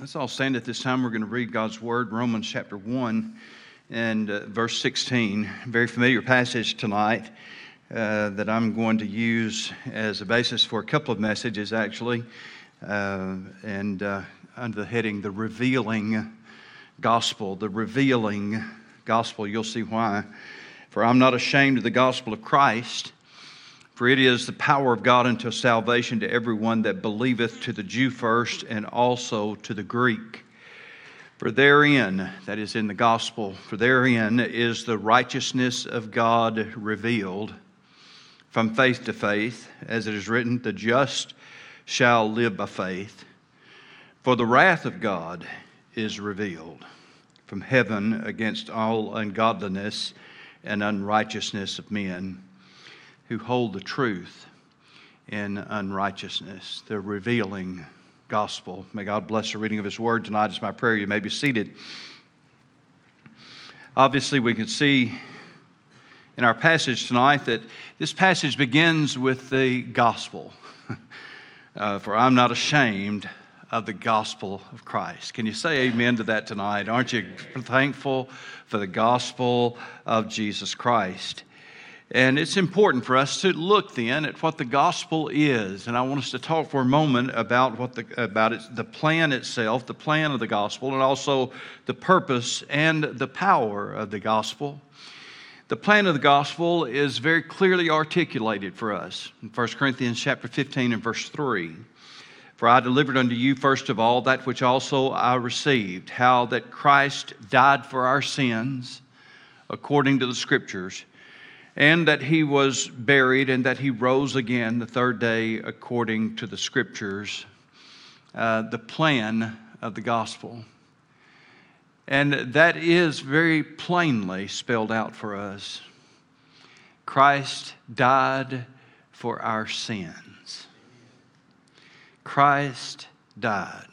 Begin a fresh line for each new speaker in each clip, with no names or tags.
Let's all stand at this time. We're going to read God's Word, Romans chapter 1 and uh, verse 16. Very familiar passage tonight uh, that I'm going to use as a basis for a couple of messages, actually, uh, and uh, under the heading, The Revealing Gospel. The Revealing Gospel. You'll see why. For I'm not ashamed of the gospel of Christ. For it is the power of God unto salvation to everyone that believeth, to the Jew first, and also to the Greek. For therein, that is in the gospel, for therein is the righteousness of God revealed from faith to faith, as it is written, the just shall live by faith. For the wrath of God is revealed from heaven against all ungodliness and unrighteousness of men who hold the truth in unrighteousness, the revealing gospel. May God bless the reading of His word tonight. It's my prayer. You may be seated. Obviously, we can see in our passage tonight that this passage begins with the gospel. uh, for I'm not ashamed of the gospel of Christ. Can you say amen to that tonight? Aren't you thankful for the gospel of Jesus Christ? And it's important for us to look then at what the gospel is. And I want us to talk for a moment about what the, about it, the plan itself, the plan of the gospel, and also the purpose and the power of the gospel. The plan of the gospel is very clearly articulated for us in 1 Corinthians chapter 15 and verse 3. For I delivered unto you first of all that which also I received, how that Christ died for our sins according to the scriptures and that he was buried and that he rose again the third day according to the scriptures, uh, the plan of the gospel. And that is very plainly spelled out for us. Christ died for our sins. Christ died.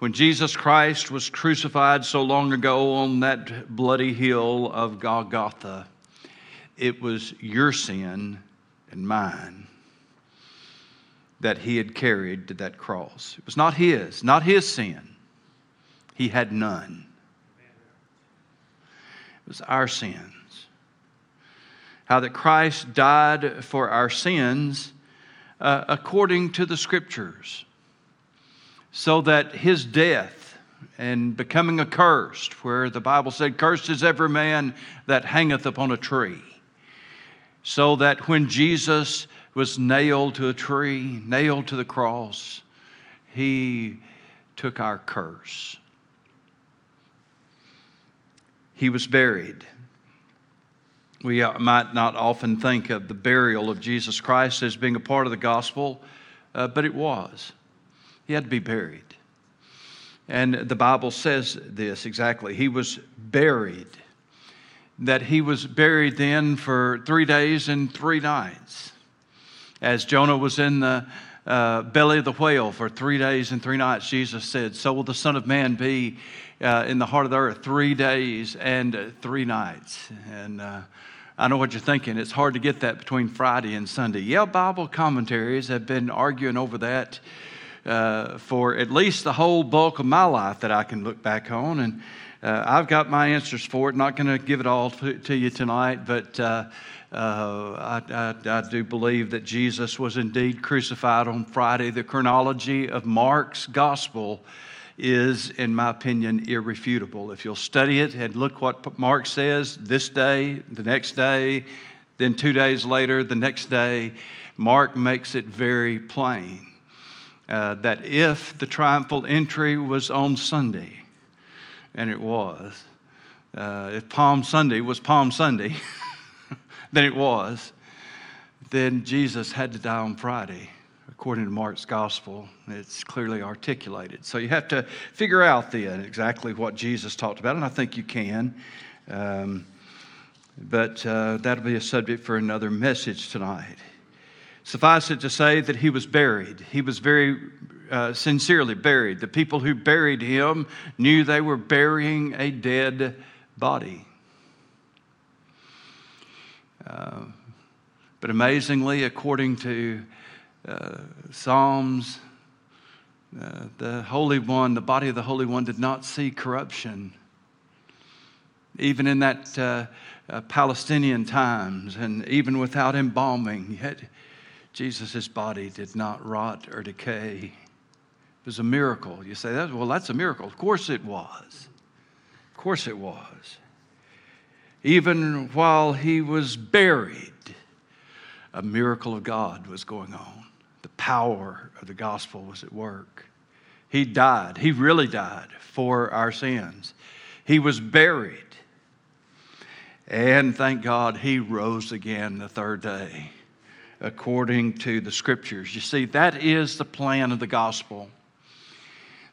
When Jesus Christ was crucified so long ago on that bloody hill of Golgotha, it was your sin and mine that he had carried to that cross. It was not his, not his sin. He had none. It was our sins. How that Christ died for our sins uh, according to the scriptures so that his death and becoming accursed, where the Bible said, Cursed is every man that hangeth upon a tree. So that when Jesus was nailed to a tree, nailed to the cross, he took our curse. He was buried. We might not often think of the burial of Jesus Christ as being a part of the gospel, uh, but it was. He had to be buried. And the Bible says this exactly. He was buried. That he was buried then for three days and three nights. As Jonah was in the uh, belly of the whale for three days and three nights, Jesus said, So will the Son of Man be uh, in the heart of the earth three days and three nights. And uh, I know what you're thinking. It's hard to get that between Friday and Sunday. Yeah, Bible commentaries have been arguing over that uh, for at least the whole bulk of my life that I can look back on. And uh, I've got my answers for it. Not going to give it all to, to you tonight, but uh, uh, I, I, I, do believe that Jesus was indeed crucified on Friday. The chronology of Mark's gospel is, in my opinion, irrefutable. If you'll study it and look what Mark says this day, the next day, then two days later, the next day, Mark makes it very plain uh, that if the triumphal entry was on Sunday, and it was, uh, if Palm Sunday was Palm Sunday, then it was, then Jesus had to die on Friday, according to Mark's gospel. It's clearly articulated. So you have to figure out then exactly what Jesus talked about, and I think you can. Um, but uh, that'll be a subject for another message tonight. Suffice it to say that he was buried. He was very uh, sincerely buried. The people who buried him knew they were burying a dead body. Uh, but amazingly, according to uh, Psalms Uh, the Holy One, the body of the Holy One, did not see corruption. Even in that uh, uh, Palestinian times, and even without embalming, yet Jesus' body did not rot or decay. It was a miracle. You say, that, well, that's a miracle. Of course it was. Of course it was. Even while he was buried, a miracle of God was going on. The power of the gospel was at work. He died. He really died for our sins. He was buried. And thank God he rose again the third day according to the scriptures. You see, that is the plan of the gospel.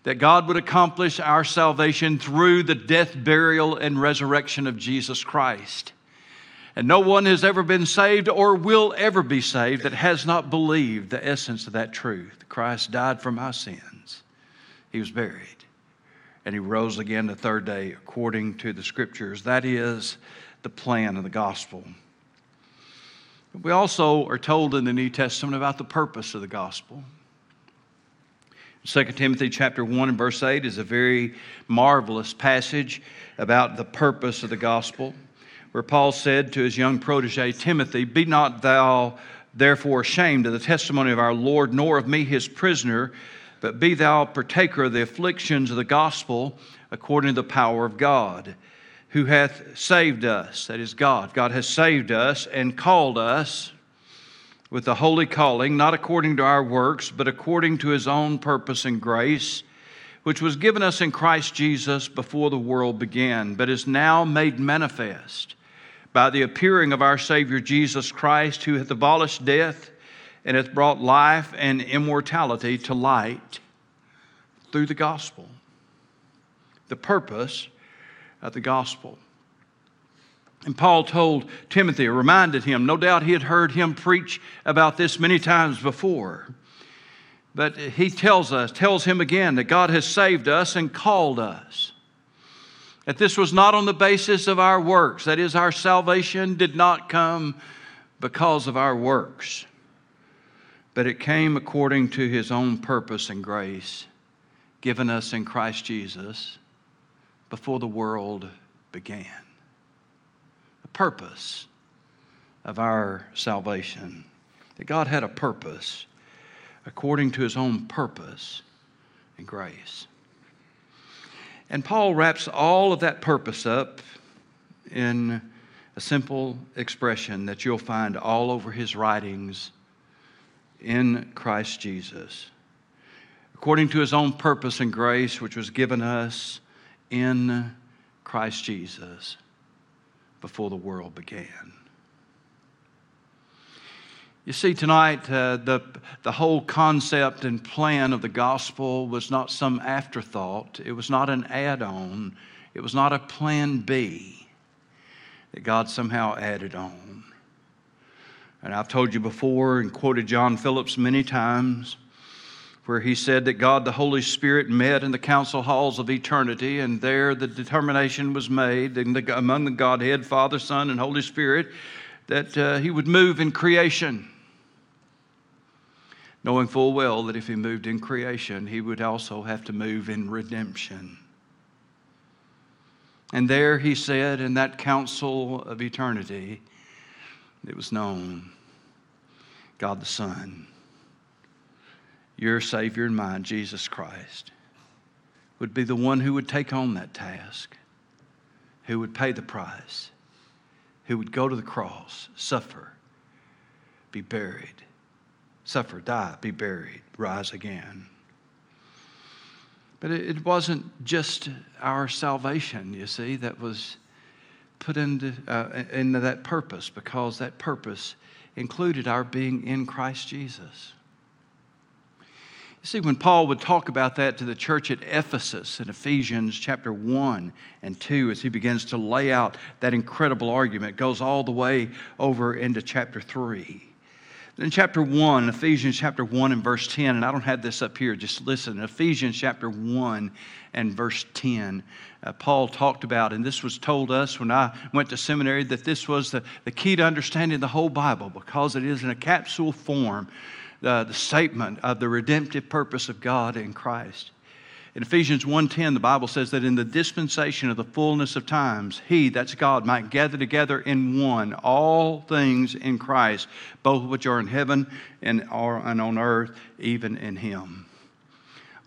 That God would accomplish our salvation through the death, burial, and resurrection of Jesus Christ. And no one has ever been saved or will ever be saved that has not believed the essence of that truth. Christ died for my sins. He was buried. And he rose again the third day according to the scriptures. That is the plan of the gospel. We also are told in the New Testament about the purpose of the gospel. 2 Timothy chapter 1 and verse 8 is a very marvelous passage about the purpose of the gospel where Paul said to his young protege Timothy, Be not thou therefore ashamed of the testimony of our Lord, nor of me his prisoner, but be thou partaker of the afflictions of the gospel according to the power of God, who hath saved us. That is God. God has saved us and called us with a holy calling, not according to our works, but according to his own purpose and grace which was given us in Christ Jesus before the world began, but is now made manifest by the appearing of our Savior Jesus Christ, who hath abolished death and hath brought life and immortality to light through the gospel. The purpose of the gospel. And Paul told Timothy, reminded him, no doubt he had heard him preach about this many times before. But he tells us, tells him again that God has saved us and called us that this was not on the basis of our works. That is, our salvation did not come because of our works, but it came according to His own purpose and grace given us in Christ Jesus before the world began. The purpose of our salvation. That God had a purpose according to His own purpose and grace. And Paul wraps all of that purpose up in a simple expression that you'll find all over his writings in Christ Jesus. According to his own purpose and grace, which was given us in Christ Jesus before the world began. You see, tonight, uh, the, the whole concept and plan of the gospel was not some afterthought. It was not an add on. It was not a plan B that God somehow added on. And I've told you before and quoted John Phillips many times where he said that God the Holy Spirit met in the council halls of eternity, and there the determination was made the, among the Godhead, Father, Son, and Holy Spirit, that uh, he would move in creation knowing full well that if he moved in creation, he would also have to move in redemption. And there he said, in that council of eternity, it was known God the Son, your Savior and mine, Jesus Christ, would be the one who would take on that task, who would pay the price, who would go to the cross, suffer, be buried suffer, die, be buried, rise again. But it wasn't just our salvation, you see, that was put into, uh, into that purpose because that purpose included our being in Christ Jesus. You see, when Paul would talk about that to the church at Ephesus in Ephesians chapter 1 and 2, as he begins to lay out that incredible argument, goes all the way over into chapter 3. In chapter 1, Ephesians chapter 1 and verse 10, and I don't have this up here, just listen. Ephesians chapter 1 and verse 10, uh, Paul talked about, and this was told us when I went to seminary, that this was the, the key to understanding the whole Bible because it is in a capsule form the statement of the redemptive purpose of God in Christ. In Ephesians 1:10 the Bible says that in the dispensation of the fullness of times he that's God might gather together in one all things in Christ both which are in heaven and are and on earth even in him.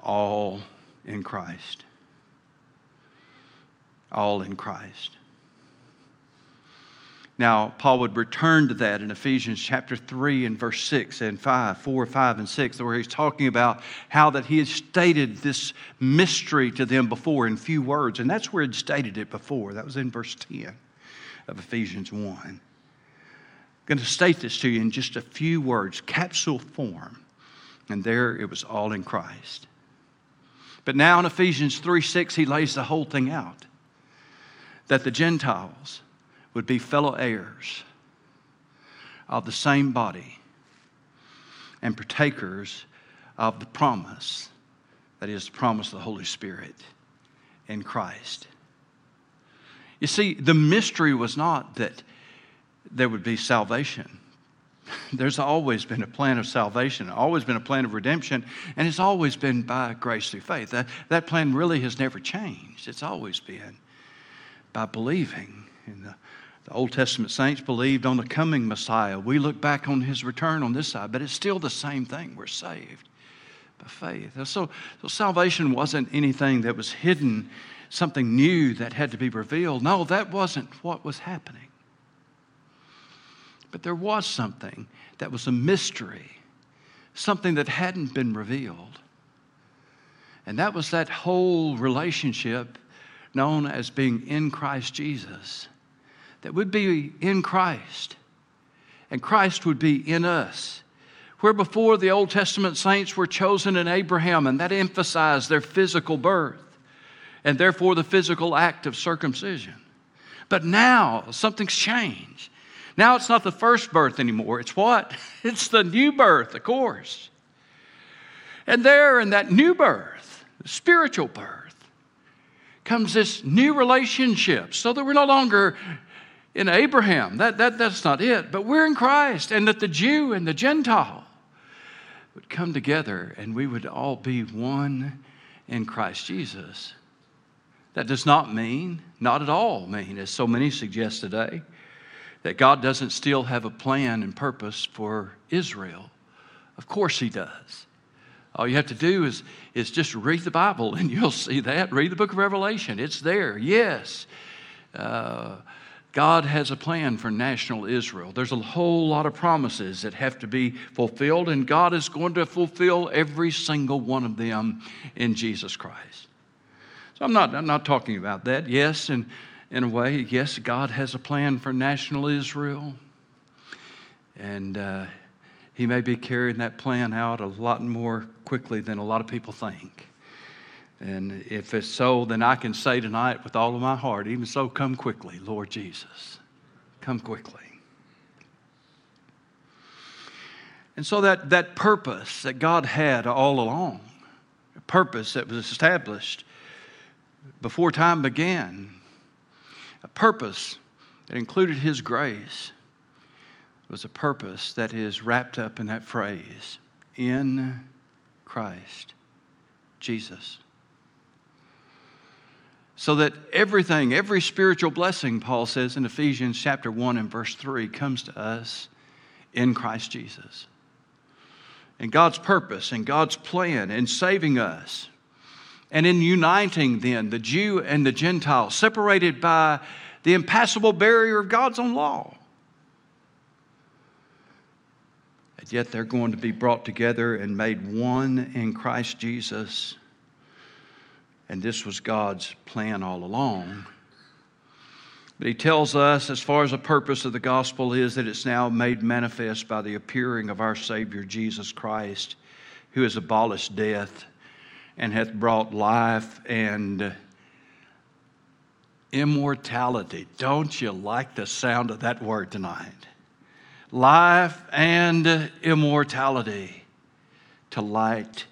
All in Christ. All in Christ now, Paul would return to that in Ephesians chapter 3 and verse 6 and 5, 4, 5, and 6, where he's talking about how that he had stated this mystery to them before in few words. And that's where he'd stated it before. That was in verse 10 of Ephesians 1. I'm going to state this to you in just a few words, capsule form. And there it was all in Christ. But now in Ephesians 3 6, he lays the whole thing out that the Gentiles, would be fellow heirs of the same body and partakers of the promise that is the promise of the Holy Spirit in Christ. You see, the mystery was not that there would be salvation. There's always been a plan of salvation, always been a plan of redemption, and it's always been by grace through faith. That, that plan really has never changed. It's always been by believing in the the Old Testament saints believed on the coming Messiah. We look back on his return on this side, but it's still the same thing. We're saved by faith. So, so salvation wasn't anything that was hidden, something new that had to be revealed. No, that wasn't what was happening. But there was something that was a mystery, something that hadn't been revealed. And that was that whole relationship known as being in Christ Jesus that would be in Christ, and Christ would be in us. Where before the Old Testament saints were chosen in Abraham, and that emphasized their physical birth and therefore the physical act of circumcision. But now something's changed. Now it's not the first birth anymore. It's what? It's the new birth, of course. And there in that new birth, spiritual birth, comes this new relationship so that we're no longer in Abraham. That, that, that's not it. But we're in Christ, and that the Jew and the Gentile would come together and we would all be one in Christ Jesus. That does not mean, not at all mean, as so many suggest today, that God doesn't still have a plan and purpose for Israel. Of course, He does. All you have to do is, is just read the Bible and you'll see that. Read the book of Revelation, it's there. Yes. Uh, God has a plan for national Israel. There's a whole lot of promises that have to be fulfilled, and God is going to fulfill every single one of them in Jesus Christ. So I'm not, I'm not talking about that. Yes, and in a way, yes, God has a plan for national Israel. And uh, He may be carrying that plan out a lot more quickly than a lot of people think. And if it's so, then I can say tonight with all of my heart, even so, come quickly, Lord Jesus. Come quickly. And so that, that purpose that God had all along, a purpose that was established before time began, a purpose that included His grace, was a purpose that is wrapped up in that phrase in Christ Jesus so that everything, every spiritual blessing, Paul says in Ephesians chapter 1 and verse 3, comes to us in Christ Jesus. And God's purpose and God's plan in saving us and in uniting then the Jew and the Gentile, separated by the impassable barrier of God's own law. And yet they're going to be brought together and made one in Christ Jesus and this was God's plan all along. But he tells us, as far as the purpose of the gospel is, that it's now made manifest by the appearing of our Savior Jesus Christ, who has abolished death and hath brought life and immortality. Don't you like the sound of that word tonight? Life and immortality to light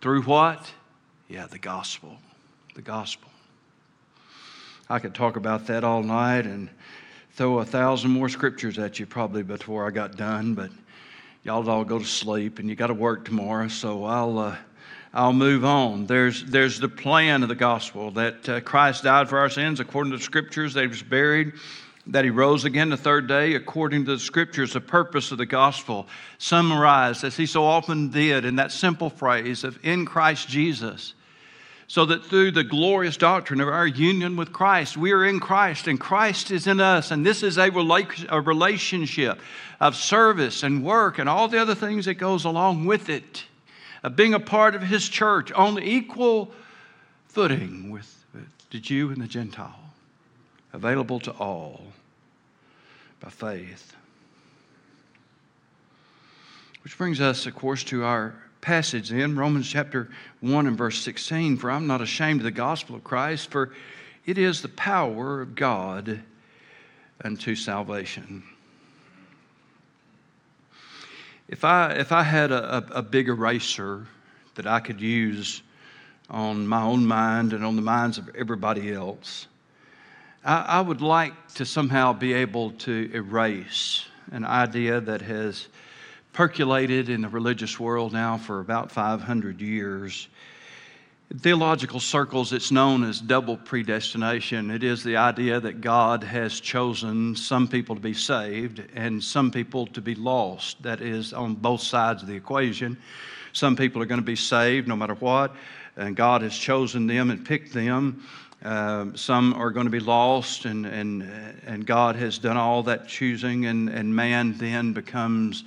through what? Yeah, the gospel. The gospel. I could talk about that all night and throw a thousand more scriptures at you probably before I got done, but y'all'd all go to sleep, and you got to work tomorrow, so I'll. Uh, I'll move on. There's, there's the plan of the gospel that uh, Christ died for our sins according to the scriptures, that he was buried, that he rose again the third day according to the scriptures, the purpose of the gospel, summarized as he so often did in that simple phrase of in Christ Jesus. So that through the glorious doctrine of our union with Christ, we are in Christ and Christ is in us. And this is a, a relationship of service and work and all the other things that goes along with it of being a part of his church on equal footing with, with the Jew and the Gentile, available to all by faith. Which brings us, of course, to our passage in Romans chapter 1 and verse 16. For I'm not ashamed of the gospel of Christ, for it is the power of God unto salvation. If I, if I had a, a, big eraser that I could use on my own mind and on the minds of everybody else, I, I would like to somehow be able to erase an idea that has percolated in the religious world now for about 500 years in theological circles, it's known as double predestination. It is the idea that God has chosen some people to be saved and some people to be lost. That is on both sides of the equation. Some people are going to be saved no matter what, and God has chosen them and picked them. Uh, some are going to be lost, and, and, and God has done all that choosing, and, and man then becomes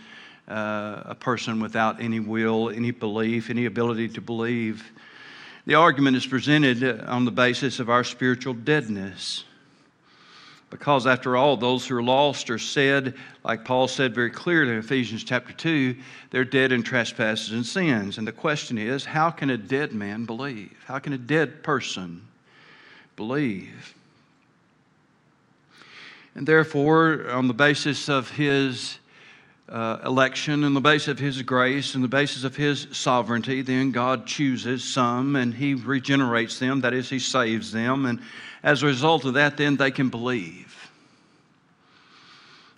uh, a person without any will, any belief, any ability to believe. The argument is presented on the basis of our spiritual deadness. Because, after all, those who are lost are said, like Paul said very clearly in Ephesians chapter 2, they're dead in trespasses and sins. And the question is, how can a dead man believe? How can a dead person believe? And therefore, on the basis of his uh, election on the basis of His grace and the basis of His sovereignty, then God chooses some and He regenerates them. That is, He saves them. And as a result of that, then they can believe.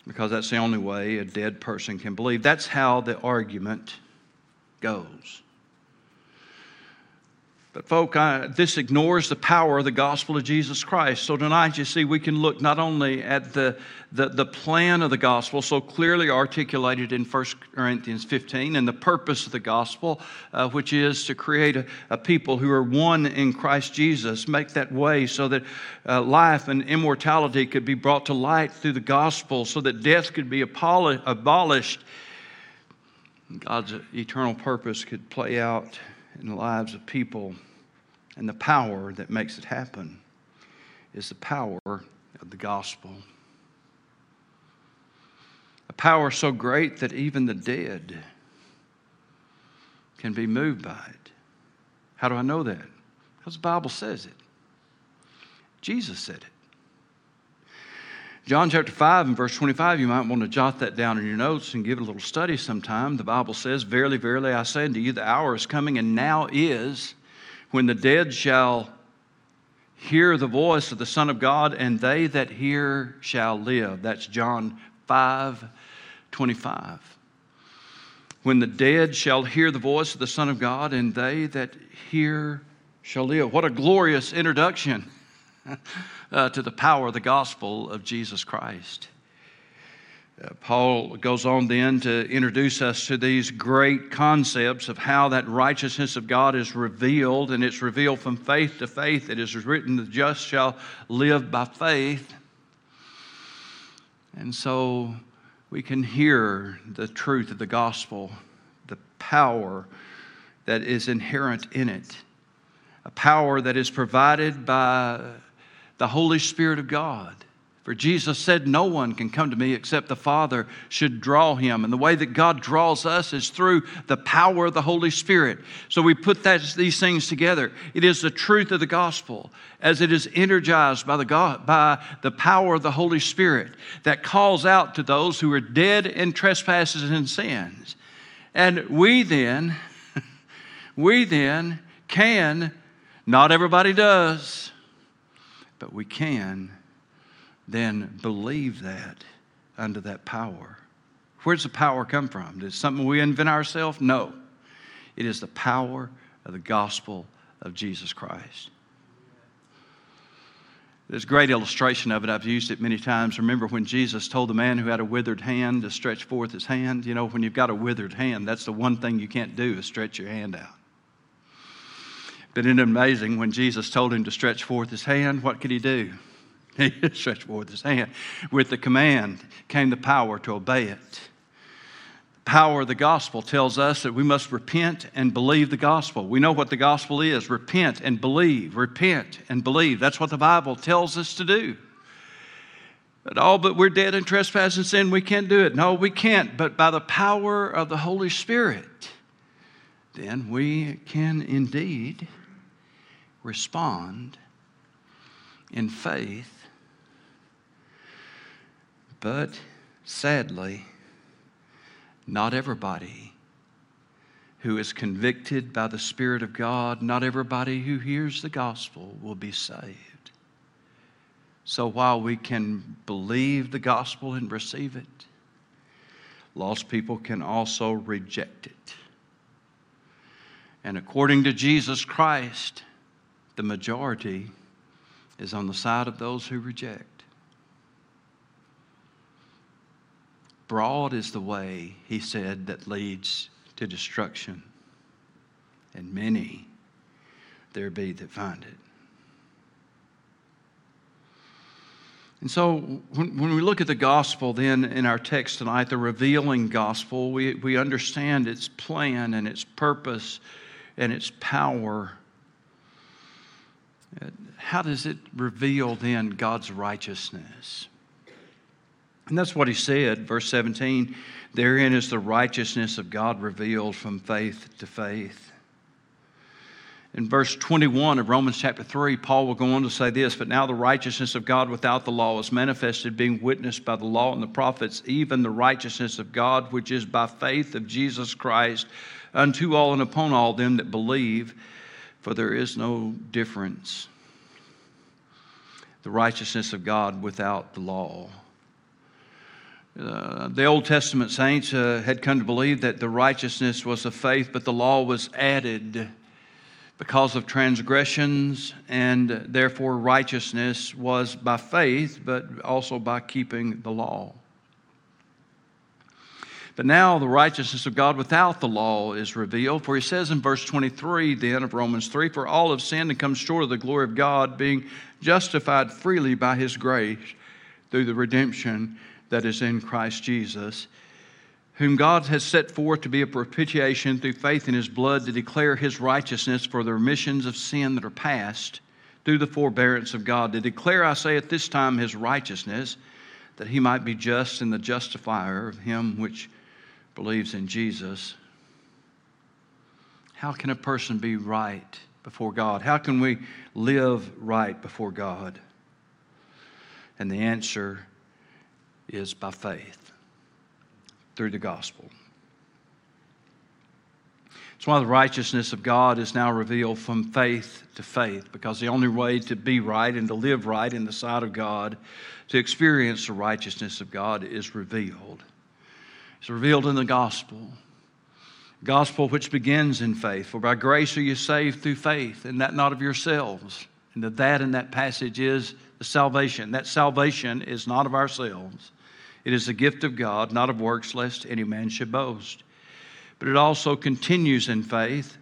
Because that's the only way a dead person can believe. That's how the argument goes. But, folk, I, this ignores the power of the gospel of Jesus Christ. So, tonight, you see, we can look not only at the, the, the plan of the gospel, so clearly articulated in 1 Corinthians 15, and the purpose of the gospel, uh, which is to create a, a, people who are one in Christ Jesus, make that way so that uh, life and immortality could be brought to light through the gospel, so that death could be abolished. God's eternal purpose could play out in the lives of people. And the power that makes it happen is the power of the gospel. A power so great that even the dead can be moved by it. How do I know that? Because the Bible says it. Jesus said it. John chapter 5 and verse 25, you might want to jot that down in your notes and give it a little study sometime. The Bible says, Verily, verily, I say unto you, the hour is coming, and now is, when the dead shall hear the voice of the Son of God, and they that hear shall live. That's John 5 25. When the dead shall hear the voice of the Son of God, and they that hear shall live. What a glorious introduction uh, to the power of the gospel of Jesus Christ. Uh, Paul goes on then to introduce us to these great concepts of how that righteousness of God is revealed, and it's revealed from faith to faith. It is written, The just shall live by faith. And so we can hear the truth of the gospel, the power that is inherent in it, a power that is provided by the Holy Spirit of God. For Jesus said, No one can come to me except the Father should draw him. And the way that God draws us is through the power of the Holy Spirit. So we put that, these things together. It is the truth of the gospel as it is energized by the, God, by the power of the Holy Spirit that calls out to those who are dead in trespasses and sins. And we then, we then can, not everybody does, but we can then believe that under that power Where does the power come from? Is it something we invent ourselves? No. It is the power of the gospel of Jesus Christ. There's a great illustration of it. I've used it many times. Remember when Jesus told the man who had a withered hand to stretch forth his hand? You know, when you've got a withered hand, that's the one thing you can't do is stretch your hand out. But isn't it amazing when Jesus told him to stretch forth his hand, what could he do? He stretched forth his hand. With the command came the power to obey it power of the gospel tells us that we must repent and believe the gospel. We know what the gospel is repent and believe, repent and believe. That's what the Bible tells us to do. But all but we're dead in trespass and sin, we can't do it. No, we can't. But by the power of the Holy Spirit, then we can indeed respond in faith. But sadly, not everybody who is convicted by the Spirit of God, not everybody who hears the gospel will be saved. So while we can believe the gospel and receive it, lost people can also reject it. And according to Jesus Christ, the majority is on the side of those who reject. Broad is the way, he said, that leads to destruction, and many there be that find it. And so, when, we look at the gospel, then in our text tonight, the revealing gospel, we, we understand its plan and its purpose and its power. How does it reveal then God's righteousness? And that's what he said, verse 17 therein is the righteousness of God revealed from faith to faith. In verse 21 of Romans chapter 3, Paul will go on to say this But now the righteousness of God without the law is manifested, being witnessed by the law and the prophets, even the righteousness of God, which is by faith of Jesus Christ, unto all and upon all them that believe, for there is no difference. The righteousness of God without the law. Uh, the Old Testament saints uh, had come to believe that the righteousness was of faith, but the law was added because of transgressions, and therefore righteousness was by faith, but also by keeping the law. But now the righteousness of God without the law is revealed. For he says in verse 23 then of Romans 3 For all have sinned and come short of the glory of God, being justified freely by his grace through the redemption that is in Christ Jesus, whom God has set forth to be a propitiation through faith in his blood to declare his righteousness for the remissions of sin that are past through the forbearance of God, to declare, I say, at this time his righteousness, that he might be just and the justifier of him which believes in Jesus. How can a person be right before God? How can we live right before God? And the answer is by faith through the gospel. That's why the righteousness of God is now revealed from faith to faith, because the only way to be right and to live right in the sight of God, to experience the righteousness of God, is revealed. It's revealed in the gospel. Gospel which begins in faith. For by grace are you saved through faith, and that not of yourselves. And that that in that passage is the salvation. That salvation is not of ourselves. It is the gift of God, not of works, lest any man should boast. But it also continues in faith.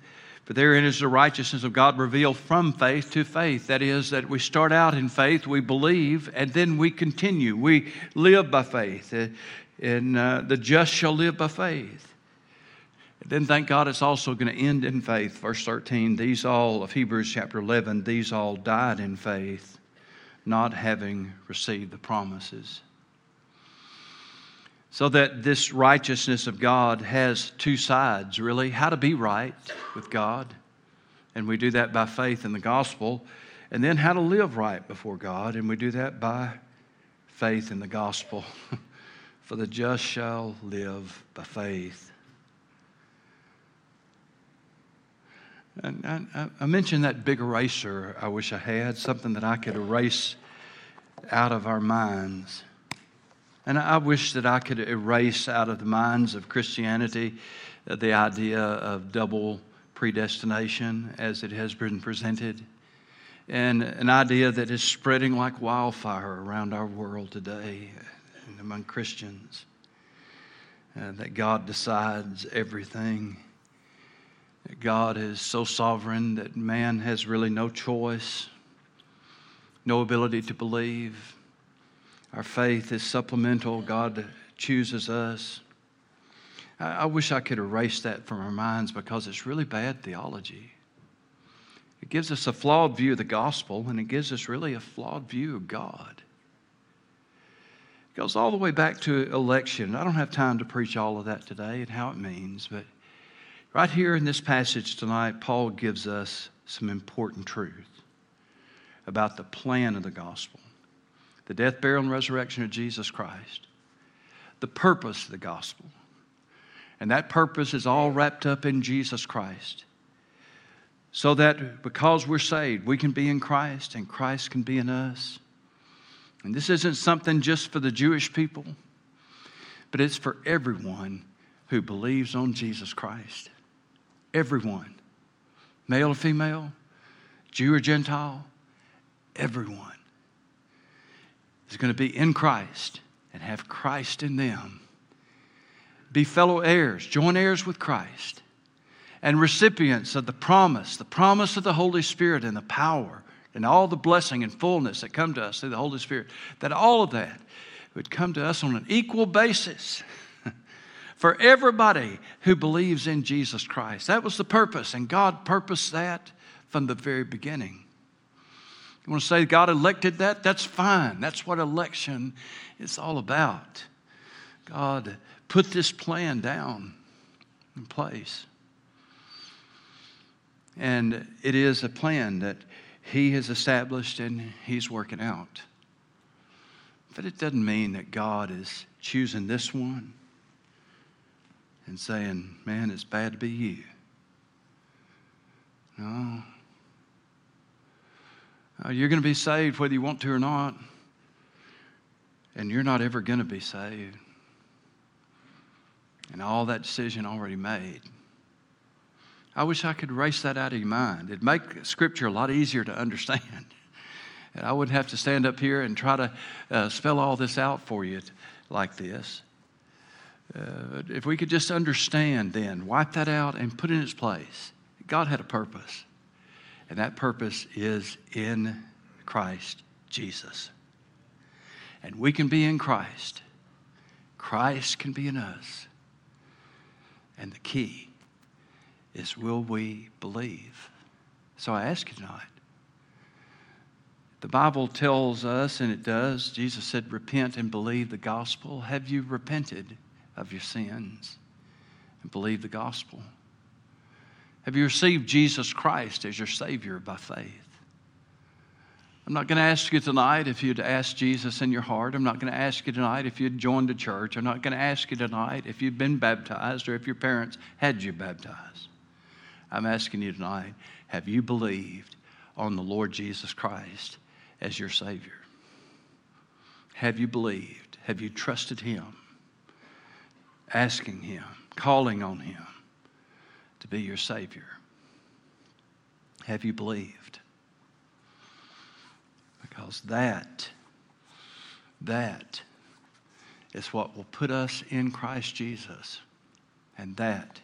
For therein is the righteousness of God revealed from faith to faith. That is, that we start out in faith, we believe, and then we continue. We live by faith. And uh, the just shall live by faith. Then thank God it's also going to end in faith. Verse 13, these all of Hebrews chapter 11, these all died in faith, not having received the promises. So that this righteousness of God has two sides, really how to be right with God, and we do that by faith in the gospel, and then how to live right before God, and we do that by faith in the gospel. For the just shall live by faith. And I, I, mentioned that big eraser I wish I had, something that I could erase out of our minds. And I wish that I could erase out of the minds of Christianity uh, the idea of double predestination as it has been presented, and an idea that is spreading like wildfire around our world today and among Christians. Uh, that God decides everything. That God is so sovereign that man has really no choice, no ability to believe. Our faith is supplemental. God chooses us. I, I wish I could erase that from our minds because it's really bad theology. It gives us a flawed view of the gospel and it gives us really a flawed view of God. It goes all the way back to election. I don't have time to preach all of that today and how it means, but right here in this passage tonight, Paul gives us some important truth about the plan of the gospel the death, burial, and resurrection of Jesus Christ, the purpose of the gospel. And that purpose is all wrapped up in Jesus Christ. So that because we're saved, we can be in Christ and Christ can be in us. And this isn't something just for the Jewish people, but it's for everyone who believes on Jesus Christ. Everyone, male or female, Jew or Gentile, everyone is going to be in Christ and have Christ in them. Be fellow heirs, joint heirs with Christ, and recipients of the promise, the promise of the Holy Spirit and the power and all the blessing and fullness that come to us through the Holy Spirit, that all of that would come to us on an equal basis for everybody who believes in Jesus Christ. That was the purpose, and God purposed that from the very beginning. You want to say God elected that? That's fine. That's what election is all about. God put this plan down in place. And it is a plan that he has established and He's working out. But it doesn't mean that God is choosing this one and saying, man, it's bad to be you. No. No you're going to be saved whether you want to or not. And you're not ever going to be saved. And all that decision already made. I wish I could erase that out of your mind. It'd make Scripture a lot easier to understand. And I wouldn't have to stand up here and try to uh, spell all this out for you like this. Uh, if we could just understand then, wipe that out and put it in its place. God had a purpose, and that purpose is in Christ Jesus. And we can be in Christ, Christ can be in us. And the key is will we believe? So I ask you tonight. The Bible tells us, and it does, Jesus said, repent and believe the gospel. Have you repented of your sins and believe the gospel? Have you received Jesus Christ as your Savior by faith? I'm not going to ask you tonight if you'd asked Jesus in your heart. I'm not going to ask you tonight if you'd joined a church. I'm not going to ask you tonight if you'd been baptized or if your parents had you baptized. I'm asking you tonight have you believed on the Lord Jesus Christ as your Savior? Have you believed? Have you trusted Him? Asking Him, calling on Him to be your Savior? Have you believed? Because that, that is what will put us in Christ Jesus. And that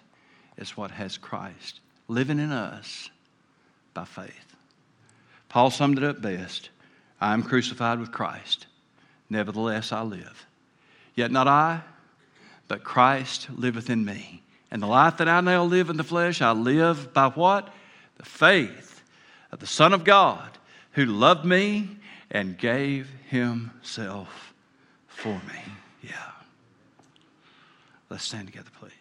is what has Christ living in us by faith. Paul summed it up best I am crucified with Christ. Nevertheless, I live. Yet not I, but Christ liveth in me. And the life that I now live in the flesh, I live by what? The faith of the Son of God who loved me and gave himself for me. Yeah. Let's stand together, please.